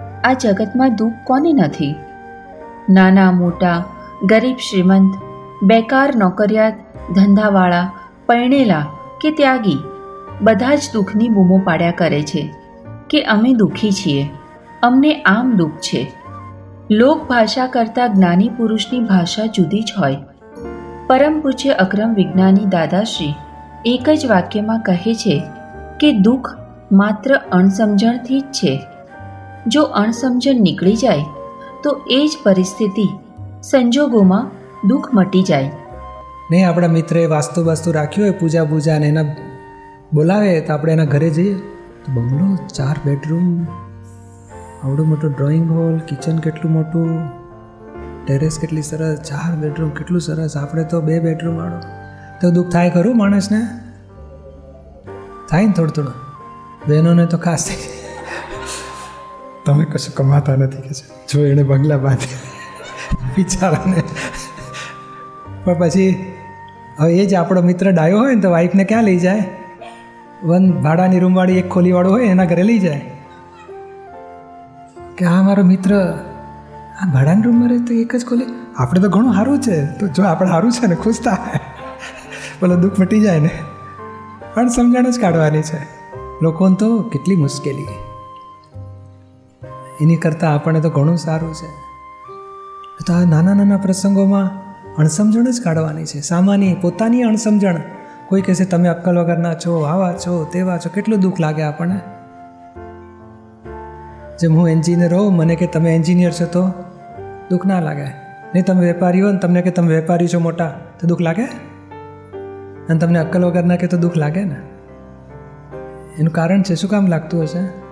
આ જગતમાં દુઃખ કોને નથી? નાના, મોટા, ગરીબ, શ્રીમંત, બેકાર, નોકરિયાત, ધંધાવાળા, પરણેલા કે ત્યાગી બધા જ દુઃખની બૂમો પાડ્યા કરે છે કે અમે દુઃખી છીએ. અમને આમ દુઃખ છે. લોકભાષા કરતાં જ્ઞાની પુરુષની ભાષા જુદી જ હોય. પરમ પૂજ્ય અક્રમ વિજ્ઞાની દાદાશ્રી એક જ વાક્યમાં કહે છે કે દુઃખ માત્ર અણસમજણથી જ છે. જો અણસમજણ નીકળી જાય, તો એ જ પરિસ્થિતિ સંજોગોમાં દુઃખ મટી જાય. નહીં આપણા મિત્રે વાસ્તુ વાસ્તુ રાખ્યું હોય, પૂજા પૂજા ને એના બોલાવે, તો આપણે એના ઘરે જઈએ. તો બંગલો, ચાર બેડરૂમ, આવડું મોટું ડ્રોઈંગ હોલ, કિચન કેટલું મોટું, ટેરેસ કેટલી સરસ, ચાર બેડરૂમ કેટલું સરસ, આપણે તો બે બેડરૂમ વાળો. તો દુઃખ થાય ખરું માણસને? થાય ને થોડું થોડું. બહેનોને તો ખાસ થાય. તમે કશું કમાતા નથી કે છે? જો એણે બંગલા બાંધી બિચારાને. પણ પછી હવે એ જ આપણો મિત્ર ડાયો હોય ને તો વાઈફને ક્યાં લઈ જાય? વન ભાડાની રૂમવાળી એક ખોલીવાળો હોય એના ઘરે લઈ જાય. કે આ મારો મિત્ર, આ ભાડાની રૂમમાં રહે તો એક જ ખોલી. આપણે તો ઘણું સારું છે. તો જો આપણે સારું છે ને, ખુશ થાય. પેલો દુઃખ મટી જાય ને. પણ સમજણ જ કાઢવાની છે. લોકોને તો કેટલી મુશ્કેલી. એની કરતાં આપણને તો ઘણું સારું છે. તો આ નાના નાના પ્રસંગોમાં અણસમજણ જ કાઢવાની છે. સામાન્ય પોતાની અણસમજણ. કોઈ કહેશે, તમે અક્કલ વગરના છો, આવા છો, તેવા છો. કેટલું દુઃખ લાગે આપણને? જેમ હું એન્જિનિયર હોઉં, મને કે, તમે એન્જિનિયર છો તો દુઃખ ના લાગે. નહીં, તમે વેપારી હો ને તમને કે, તમે વેપારી છો મોટા, તો દુઃખ લાગે? અને તમને અક્કલ વગરના કે, તો દુઃખ લાગે ને? એનું કારણ છે, શું કામ લાગતું હશે?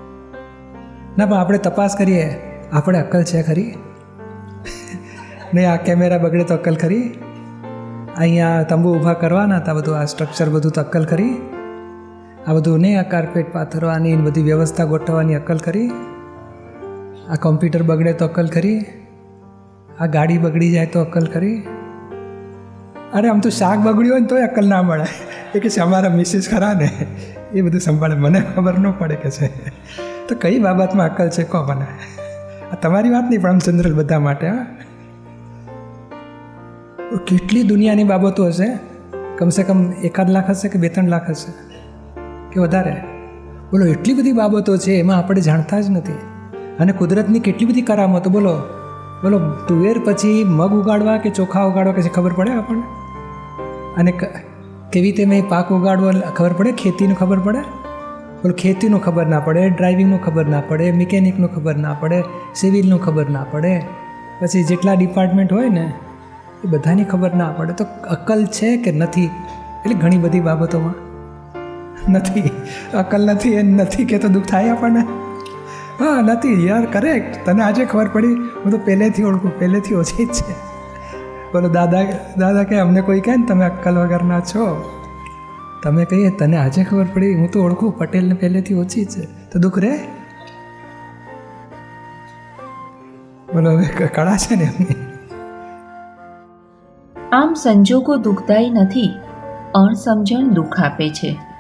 ના, પણ આપણે તપાસ કરીએ. આપણે અક્કલ છે ખરી? નહીં, આ કેમેરા બગડે તો અક્કલ ખરી? અહીંયા તંબુ ઊભા કરવાના હતા બધું, આ સ્ટ્રક્ચર બધું તો અક્કલ ખરી? આ બધું નહીં, આ કાર્પેટ પાથરવાની બધી વ્યવસ્થા ગોઠવવાની અક્કલ ખરી? આ કોમ્પ્યુટર બગડે તો અક્કલ ખરી? આ ગાડી બગડી જાય તો અક્કલ ખરી? અરે, આમ તો શાક બગડ્યું હોય ને તોય અક્કલ ના મળે. એ કે છે, અમારા મિસિસ ખરા ને. એ બધું સંભાળે. મને ખબર ન પડે કે છે. તો કઈ બાબતમાં અક્કલ છે કહો મને? આ તમારી વાત નહીં, પણ આમ જનરલ બધા માટે, હા. કેટલી દુનિયાની બાબતો હશે? કમસે કમ એકાદ લાખ હશે કે બે ત્રણ લાખ હશે? કે વધારે? બોલો, એટલી બધી બાબતો છે, એમાં આપણે જાણતા જ નથી. અને કુદરતની કેટલી બધી કરામતો, બોલો. બોલો, તુવેર પછી મગ ઉગાડવા કે ચોખા ઉગાડવા, કે ખબર પડે આપણને? અને કેવી રીતે મેં પાક ઉગાડવો, ખબર પડે? ખેતીનું ખબર પડે? બોલો ખેતીનું ખબર ના પડે, ડ્રાઇવિંગનું ખબર ના પડે, મિકેનિકનું ખબર ના પડે, સિવિલનું ખબર ના પડે. પછી જેટલા ડિપાર્ટમેન્ટ હોય ને, એ બધાની ખબર ના પડે. તો અકલ છે કે નથી? એટલે ઘણી બધી બાબતોમાં. નથી. અકલ નથી એ નથી કે તો દુઃખ થાય આપણને? હા, નથી યાર કરેક્ટ તને આજે ખબર પડી? હું તો પહેલેથી ઓળખું, પહેલેથી ઓછી જ છે. બોલો, દાદા દાદા કે, અમને કોઈ કહે ને, તમે અક્કલ વગરના છો. તમે કહીએ, તને આજે ખબર પડી, હું તો ઓળખું, પટેલને પહેલેથી ઓછી છે. તો દુઃખ રહે? બોલો, હવે કળા છે ને એમની? આમ સંજોગો દુઃખદાયી નથી, અણસમજણ દુઃખ આપે છે.